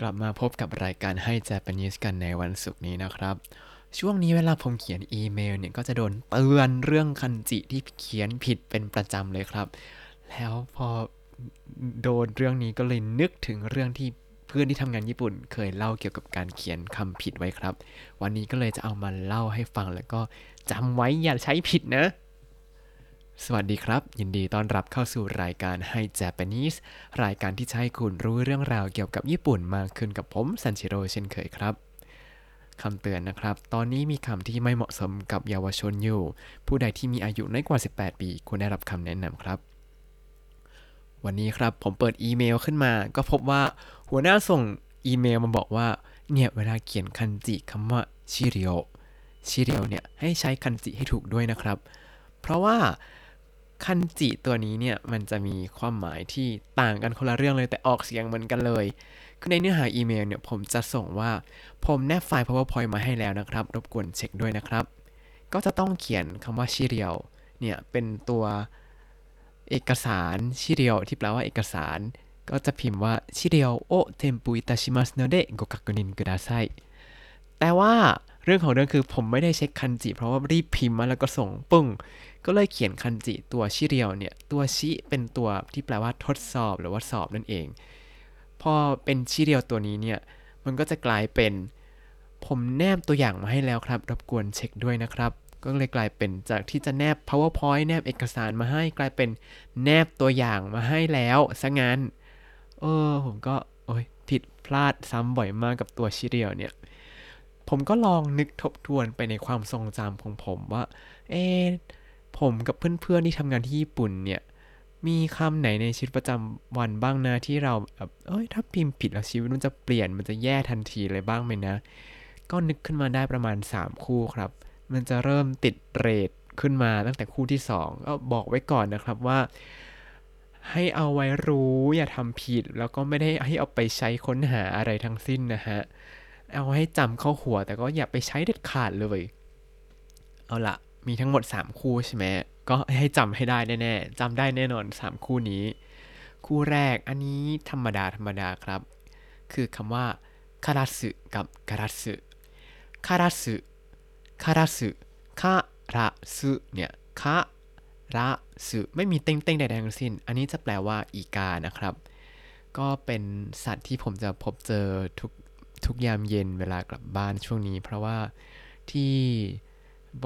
กลับมาพบกับรายการให้ Japanese กันในวันศุกร์นี้นะครับ ช่วงนี้เวลาผมเขียนอีเมลเนี่ยก็จะโดนเตือนเรื่องคันจิที่เขียนผิดเป็นประจำเลยครับ แล้วพอโดนเรื่องนี้ก็เลยนึกถึงเรื่องที่เพื่อนที่ทำงานญี่ปุ่นเคยเล่าเกี่ยวกับการเขียนคำผิดไว้ครับ วันนี้ก็เลยจะเอามาเล่าให้ฟังแล้วก็จำไว้อย่าใช้ผิดนะ สวัสดีครับ ยินดีต้อนรับเข้าสู่รายการให้ Japanese รายการที่จะให้คุณรู้เรื่องราวเกี่ยวกับญี่ปุ่นมากขึ้นกับผมซันชิโร่เช่นเคยครับคำเตือนนะครับ ตอนนี้มีคำที่ไม่เหมาะสมกับเยาวชนอยู่ ผู้ใดที่มีอายุน้อยกว่า 18 ปีควรได้รับคำแนะนำครับ วันนี้ครับผมเปิดอีเมลขึ้นมา ก็พบว่าหัวหน้าส่งอีเมลมาบอกว่า เนี่ยเวลาเขียนคันจิคำว่า資料 資料 เนี่ยให้ใช้คันจิให้ถูกด้วยนะครับ เพราะว่า คันจิตัวนี้เนี่ยมันจะมีความหมายที่ต่างกันคนละเรื่องเลยแต่ออกเสียงเหมือนกันเลยคือในเนื้อหาอีเมลเนี่ยผมจะส่งว่าผมแนบไฟล์ powerpoint มาให้แล้วนะครับ รบกวนเช็คด้วยนะครับ ก็จะต้องเขียนคำว่า資料 เนี่ยเป็นตัวเอกสาร資料 ที่แปลว่าเอกสาร ก็จะพิมพ์ว่า資料を添付いたしますのでご確認くださいแต่ว่าเรื่องของเรื่องคือผมไม่ได้เช็คคันจิ เพราะว่ารีบพิมพ์มาแล้วก็ส่งปึ้ง ก็เลยเขียนคันจิตัวชิเรียวเนี่ย ตัวชิเป็นตัวที่แปลว่าทดสอบหรือว่าสอบนั่นเอง พอเป็นชิเรียวตัวนี้เนี่ย มันก็จะกลายเป็น ผมแนบตัวอย่างมาให้แล้วครับ รบกวนเช็คด้วยนะครับ ก็เลยกลายเป็นจากที่จะแนบ powerpoint แนบเอกสารมาให้กลายเป็นแนบตัวอย่างมาให้แล้วซะงั้น เออ ผมก็โอ้ยผิดพลาดซ้ำบ่อยมากกับตัวชิเรียวเนี่ยผมก็ลองนึกทบทวนไปในความทรงจำของผมว่า เอ๊ะ ผมกับเพื่อนๆที่ทำงานที่ญี่ปุ่นเนี่ย มีคำไหนในชีวิตประจำวันบ้างนะที่เราแบบเอ้ยถ้าพิมพ์ผิดแล้วชีวิตมันจะเปลี่ยนมันจะแย่ทันทีเลยบ้างไหมนะ ก็นึกขึ้นมาได้ประมาณ 3 คู่ครับ มันจะเริ่มติดเรทขึ้นมาตั้งแต่คู่ที่ 2 ก็บอกไว้ก่อนนะครับว่า ให้เอาไว้รู้อย่าทำผิดแล้วก็ไม่ได้ให้เอาไปใช้ค้นหาอะไรทั้งสิ้นนะฮะเอาให้จำเข้าหัวแต่ก็อย่าไปใช้เด็ดขาดเลย เอาละ มีทั้งหมด 3 คู่ใช่ไหมก็ให้จำให้ได้แน่ๆจำได้แน่นอน 3 คู่นี้ คู่แรกอันนี้ธรรมดาธรรมดาครับ คือคำว่าคาราสึกับคาราสึคาราสึคาราสึคาราสึเนี่ยคาราสึไม่มีเต้งเต้งใดๆทั้งสิ้น อันนี้จะแปลว่าอีกานะครับ ก็เป็นสัตว์ที่ผมจะพบเจอทุกทุกยามเย็นเวลากลับบ้านช่วงนี้ เพราะว่าที่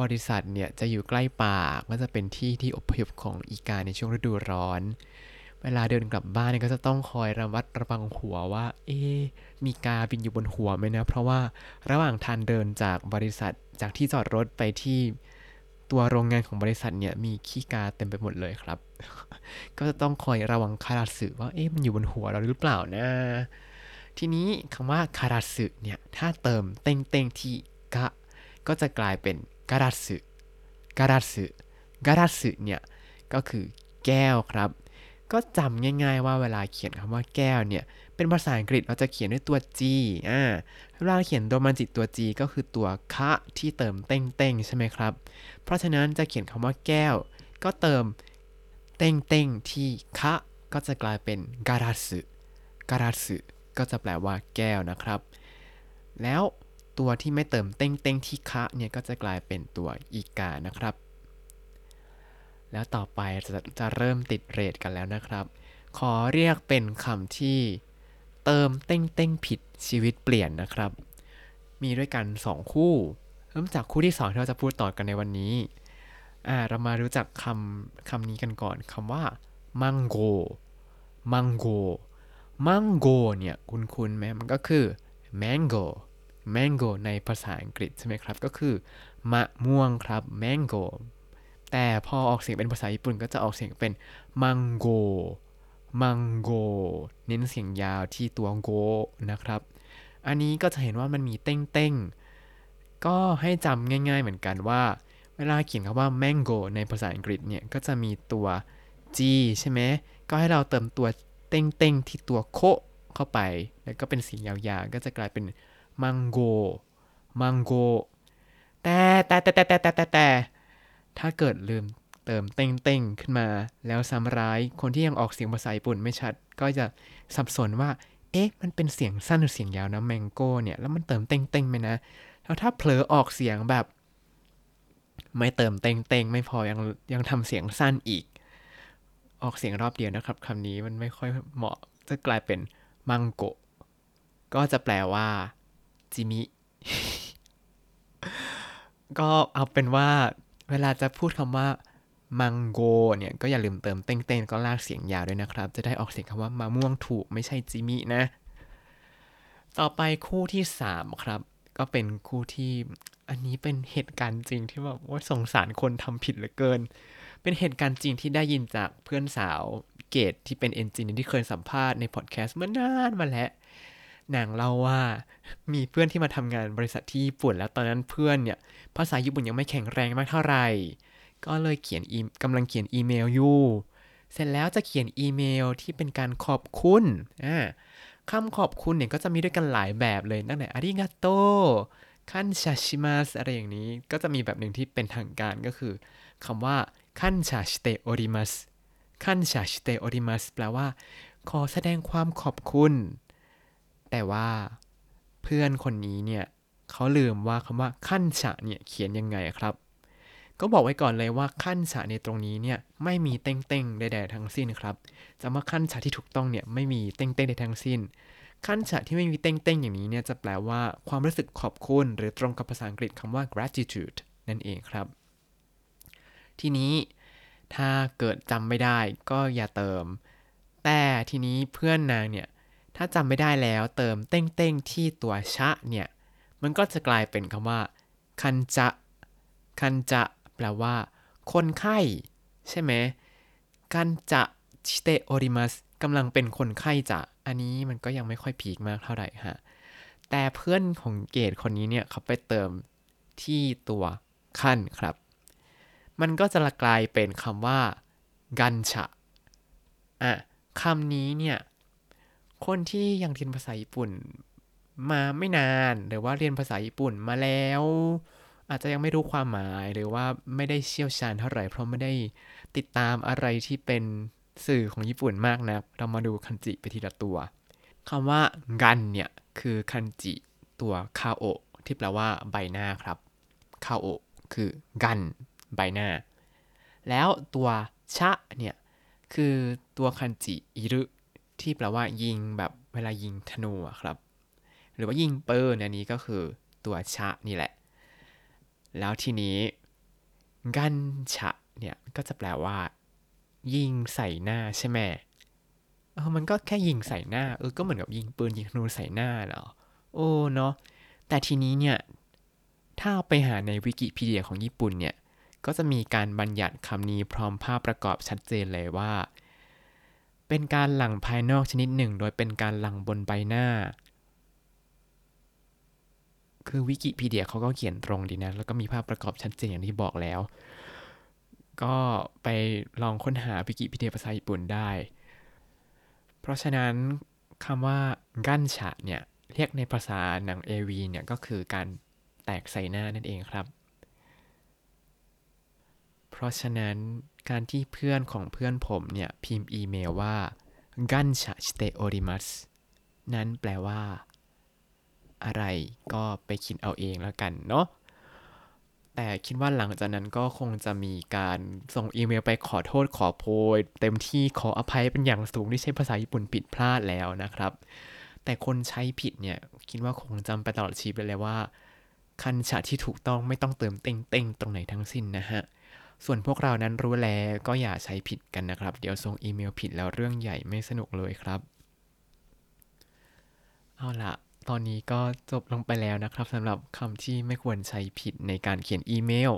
บริษัทเนี่ยจะอยู่ใกล้ป่าก็จะเป็นที่ที่อพยพของอีกาในช่วงฤดูร้อน เวลาเดินกลับบ้านเนี่ยก็จะต้องคอยระวัดระวังหัวว่า เอ๊มีกาบินอยู่บนหัวไหมนะ เพราะว่าระหว่างทางเดินจากบริษัทจากที่จอดรถไปที่ตัวโรงงานของบริษัทเนี่ยมีขี้กาเต็มไปหมดเลยครับ ก็จะต้องคอยระวังคาราสึว่าเอ๊ะมันอยู่บนหัวเราหรือเปล่านะ ทีนี้คำว่าคาราสึเนี่ยถ้าเติมเต็งเต็งที่กะก็จะกลายเป็น การัสึการัสึการัสึเนี่ยก็คือแก้วครับ ก็จำง่าย ๆ ว่าเวลาเขียนคำว่าแก้วเนี่ย เป็นภาษาอังกฤษเราจะเขียนด้วยตัว G อ่าเวลาเขียนโดมันจิตตัว G ก็คือตัวคะที่เติมเต้งเต้งใช่ไหมครับ เพราะฉะนั้นจะเขียนคำว่าแก้ว ก็เติมเต้งเต้งที่คะก็จะกลายเป็นการัสึการัสึก็จะแปลว่าแก้วนะครับ แล้ว ตัวที่ไม่เติมเต้งเต้งที่คะเนี่ยก็จะกลายเป็นตัวอีกานะครับ แล้วต่อไปจะจะเริ่มติดเรทกันแล้วนะครับ ขอเรียกเป็นคำที่เติมเต้งเต้งผิดชีวิตเปลี่ยนนะครับ มีด้วยกัน 2 คู่ เริ่มจากคู่ที่ 2 ที่เราจะพูดต่อกันในวันนี้อ่าเรามารู้จักคำคำนี้กันก่อนคำว่ามังโกมังโกมังโกเนี่ย คุณคุณไหมมันก็คือ mango mango ในภาษาอังกฤษใช่ไหมครับ ก็คือมะม่วงครับ mango แต่พอออกเสียงเป็นภาษาญี่ปุ่นก็จะออกเสียงเป็นมังโก มังโก เน้นเสียงยาวที่ตัวโกนะครับ อันนี้ก็จะเห็นว่ามันมีเต้งเต้งก็ให้จำง่าย ๆเหมือนกันว่า เวลาเขียนคำว่า mango ในภาษาอังกฤษเนี่ยก็จะมีตัว g ใช่ไหม ก็ให้เราเติมตัวเต้งเต้งที่ตัวโคเข้าไป แล้วก็เป็นเสียงยาวๆ ก็จะกลายเป็น มังโกมังโกแต่แต่แต่แต่แต่แต่แต่ถ้าเกิดลืมเติมเต้งเต้งขึ้นมา แล้วซ้ำร้ายคนที่ยังออกเสียงภาษาญี่ปุ่นไม่ชัด ก็จะสับสนว่า เอ๊ะ มันเป็นเสียงสั้นหรือเสียงยาวนะแมงโก้เนี่ย แล้วมันเติมเต้งเต้งไหมนะ แล้วถ้าเผลอออกเสียงแบบ ไม่เติมเต้งเต้งไม่พอยังยังทำเสียงสั้นอีก ออกเสียงรอบเดียวนะครับคำนี้มันไม่ค่อยเหมาะจะกลายเป็นมังโกก็จะแปลว่า จิมิ ก็เอาเป็นว่าเวลาจะพูดคำว่ามังโกเนี่ยก็อย่าลืมเติมเต้งๆก็ลากเสียงยาวด้วยนะครับ จะได้ออกเสียงคำว่ามะม่วงถูกไม่ใช่จิมินะ ต่อไปคู่ที่ 3 ครับ ก็เป็นคู่ที่อันนี้เป็นเหตุการณ์จริงที่แบบว่าสงสารคนทำผิดเหลือเกิน เป็นเหตุการณ์จริงที่ได้ยินจากเพื่อนสาวเกตที่เป็น engineer ที่เคยสัมภาษณ์ในพอดแคสต์เมื่อนานมาแล้ว นางเล่าว่ามีเพื่อนที่มาทำงานบริษัทที่ญี่ปุ่น แล้วตอนนั้นเพื่อนเนี่ยภาษาญี่ปุ่นยังไม่แข็งแรงมากเท่าไหร่ ก็เลยเขียนอีกำลังเขียนอีเมลอยู่ เสร็จแล้วจะเขียนอีเมลที่เป็นการขอบคุณอ่าคำขอบคุณเนี่ยก็จะมีด้วยกันหลายแบบเลยตั้งแต่ありがとう 感謝しますอะไรอย่างนี้ ก็จะมีแบบหนึ่งที่เป็นทางการก็คือคำว่าคันชาชิเตโอริมัสคันชาชิเตโอริมัสแปลว่า ขอแสดงความขอบคุณ แต่ว่าเพื่อนคนนี้เนี่ยเขาลืมว่าคำว่าขั้นฉะเนี่ยเขียนยังไงครับ ก็บอกไว้ก่อนเลยว่าขั้นฉะในตรงนี้เนี่ยไม่มีเต้งเต้งๆใดๆทั้งสิ้นครับจะว่าขั้นฉะที่ถูกต้องเนี่ยไม่มีเต้งเต้งใดทั้งสิ้น ขั้นฉะที่ไม่มีเต้งเต้งๆอย่างนี้เนี่ยจะแปลว่าความรู้สึกขอบคุณหรือตรงกับภาษาอังกฤษคำว่า gratitude นั่นเองครับ ทีนี้ถ้าเกิดจำไม่ได้ก็อย่าเติม แต่ทีนี้เพื่อนนางเนี่ย ถ้าจำไม่ได้แล้วเติมเต้งๆที่ตัวชะเนี่ย มันก็จะกลายเป็นคำว่า คันจะ คันจะ แปลว่า คนไข้ ใช่ไหมคันจะชิเตโอริมัสกำลังเป็นคนไข้จะ อันนี้มันก็ยังไม่ค่อยพีคมากเท่าไหร่ฮะ แต่เพื่อนของเกดคนนี้เนี่ยเขาไปเติมที่ตัวขั้นครับ มันก็จะกลายเป็นคำว่า กันฉะอะคำนี้เนี่ย คนที่ยังเรียนภาษาญี่ปุ่น มาไม่นานหรือว่าเรียนภาษาญี่ปุ่นมาแล้ว อาจจะยังไม่รู้ความหมายหรือว่าไม่ได้เชี่ยวชาญเท่าไหร่ เพราะไม่ได้ติดตามอะไรที่เป็นสื่อของญี่ปุ่นมากนะักเรามาดูคันจิไปทีละตัวคำว่ากันเนี่ย คือคันจิตัวคาโอที่แปลว่าใบหน้าครับคาโอคือกันใบหน้า แล้วตัวชะเนี่ย คือตัวคันจิอิรุ ที่แปลว่ายิงแบบเวลายิงธนูครับ หรือว่ายิงปืนอันนี้ก็คือตัวชะนี่แหละ แล้วทีนี้กันฉะเนี่ยก็จะแปลว่า ยิงใส่หน้าใช่ไหมเออมันก็แค่ยิงใส่หน้า เออ ก็เหมือนกับยิงปืนยิงธนูใส่หน้าเหรอ โอ้เนาะ แต่ทีนี้เนี่ย ถ้าเอาไปหาในวิกิพีเดียของญี่ปุ่นเนี่ย ก็จะมีการบัญญัติคำนี้พร้อมภาพประกอบชัดเจนเลยว่า เป็นการหลั่งภายนอกชนิดหนึ่ง โดยเป็นการหลั่งบนใบหน้า คือวิกิพีเดียเขาก็เขียนตรงดีนะ แล้วก็มีภาพประกอบชัดเจนอย่างที่บอกแล้ว ก็ไปลองค้นหาวิกิพีเดียภาษาญี่ปุ่นได้ เพราะฉะนั้นคำว่ากั้นฉะเนี่ย เรียกในภาษาหนัง AV เนี่ยก็คือการแตกใส่หน้านั่นเองครับ เพราะฉะนั้น การที่เพื่อนของเพื่อนผมเนี่ยพิมพ์อีเมลว่ากันชะชิเตโอริมัสนั้นแปลว่า อะไรก็ไปคิดเอาเองแล้วกันเนาะแต่คิดว่าหลังจากนั้นก็คงจะมีการส่งอีเมลไปขอโทษขอโพย เต็มที่ขออภัยเป็นอย่างสูงที่ใช้ภาษาญี่ปุ่นผิดพลาดแล้วนะครับ แต่คนใช้ผิดเนี่ย คิดว่าคงจำไปตลอดชีวิตเลยว่า คันฉะที่ถูกต้องไม่ต้องเติมเต็งเต็งตรงไหนทั้งสิ้นนะฮะ ส่วนพวกเรานั้นรู้แล้วก็อย่าใช้ผิดกันนะครับ เดี๋ยวส่งอีเมลผิดแล้วเรื่องใหญ่ไม่สนุกเลยครับ เอาละตอนนี้ก็จบลงไปแล้วนะครับสำหรับคำที่ไม่ควรใช้ผิดในการเขียนอีเมล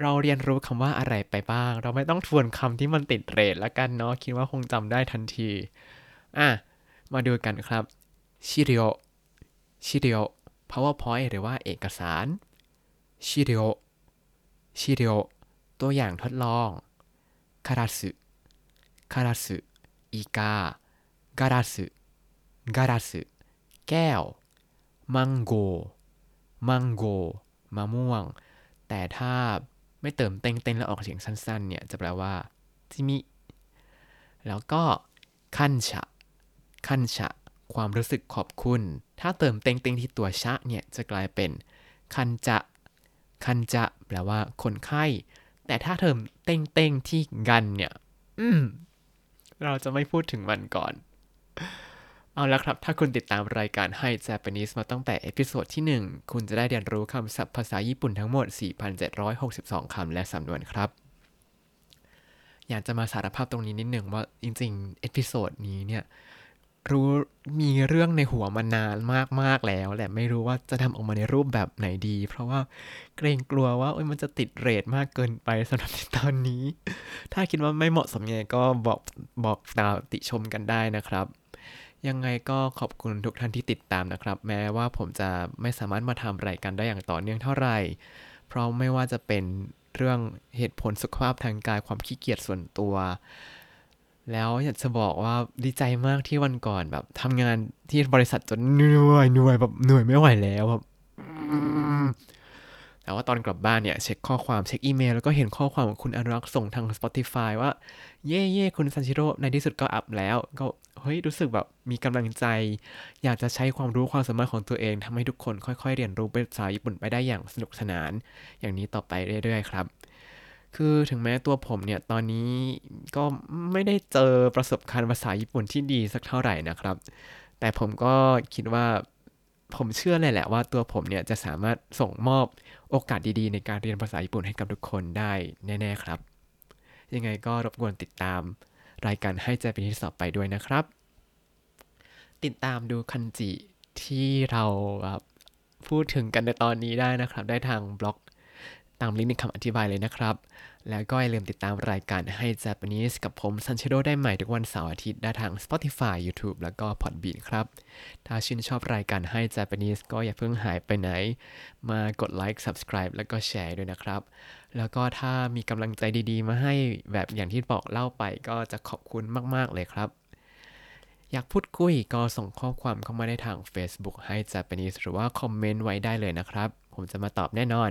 เราเรียนรู้คำว่าอะไรไปบ้าง เราไม่ต้องทวนคำที่มันติดเรทแล้วกันเนาะคิดว่าคงจำได้ทันทีอะมาดูกันครับชิรียวชิรียว powerpoint หรือว่าเอกสารชิรียวชิรียว ตัวอย่างทดลองคาราสึคาราสึอีกาการาสึการาสึแก้ว มังโก มังโก มะม่วง แต่ถ้าไม่เติมเต็งเต็งแล้วออกเสียงสั้นๆ เนี่ย จะแปลว่าจิมิ แล้วก็คันฉะคันฉะความรู้สึกขอบคุณ ถ้าเติมเต็งเต็งที่ตัวชะเนี่ย จะกลายเป็น คันจะ คันจะ แปลว่าคนไข้ แต่ถ้าเติม点々 ที่ かんเนี่ย อืม เราจะไม่พูดถึงมันก่อน เอาละครับ ถ้าคุณติดตามรายการให้ Japanese มาตั้งแต่ episode ที่ 1 คุณจะได้เรียนรู้คำศัพท์ภาษาญี่ปุ่นทั้งหมด 4,762 คำและสำนวนครับ อยากจะมาสารภาพตรงนี้นิดหนึ่งว่าจริงๆ episode นี้เนี่ย รู้มีเรื่องในหัวมานานมากๆแล้วแหละไม่รู้ว่าจะทำออกมาในรูปแบบไหนดี เพราะว่าเกรงกลัวว่าอยมันจะติดเรทมากเกินไปสำหรับตอนนี้ ถ้าคิดว่าไม่เหมาะสมยังไงก็บอกบอกตาติชมกันได้นะครับ ยังไงก็ขอบคุณทุกท่านที่ติดตามนะครับ แม้ว่าผมจะไม่สามารถมาทำรายการได้อย่างต่อเนื่องเท่าไหร่ เพราะไม่ว่าจะเป็นเรื่องเหตุผลสุขภาพทางกายความขี้เกียจส่วนตัว แล้วอยากจะบอกว่าดีใจมากที่วันก่อนแบบทำงานที่บริษัทจนเหนื่อยเหนื่อยแบบเหนื่อยไม่ไหวแล้วแบบแต่ว่าตอนกลับบ้านเนี่ยเช็คข้อความเช็คอีเมล แล้วก็เห็นข้อความของคุณอนุรักษ์ส่งทาง Spotify ว่า เย่เย่คุณซันชิโร่ในที่สุดก็อัพแล้ว ก็เฮ้ยรู้สึกแบบมีกำลังใจ อยากจะใช้ความรู้ความสามารถของตัวเองทำให้ทุกคนค่อย ๆ เรียนรู้ภาษาญี่ปุ่นไปได้อย่างสนุกสนาน อย่างนี้ต่อไปเรื่อยๆ ครับ คือถึงแม้ตัวผมเนี่ยตอนนี้ก็ไม่ได้เจอประสบการณ์ภาษาญี่ปุ่นที่ดีสักเท่าไหร่นะครับ แต่ผมก็คิดว่าผมเชื่อเลยแหละว่าตัวผมเนี่ยจะสามารถส่งมอบโอกาสดีๆ ในการเรียนภาษาญี่ปุ่นให้กับทุกคนได้แน่ ๆ ครับ ยังไงก็รบกวนติดตามรายการให้ใจเป็นที่สอบไปด้วยนะครับ ติดตามดูคันจิที่เราพูดถึงกันในตอนนี้ได้นะครับ ได้ทางบล็อก ตามลิงก์ในคำอธิบายเลยนะครับ แล้วก็อย่าลืมติดตามรายการให้ Japanese กับผมซันเชโดได้ใหม่ทุกวันเสาร์อาทิตย์ได้ทาง Spotify YouTube แล้วก็ Podbean ครับ ถ้าชื่นชอบรายการให้ Japanese ก็อย่าเพิ่งหายไปไหน มากดไลค์ Subscribe แล้วก็แชร์ด้วยนะครับ แล้วก็ถ้ามีกำลังใจดีๆ มาให้แบบอย่างที่บอกเล่าไปก็จะขอบคุณมากๆเลยครับอยากพูดคุยก็ส่งข้อความเข้ามาได้ทาง Facebook ให้ Japanese หรือว่าคอมเมนต์ไว้ได้เลยนะครับ ผมจะมาตอบแน่นอน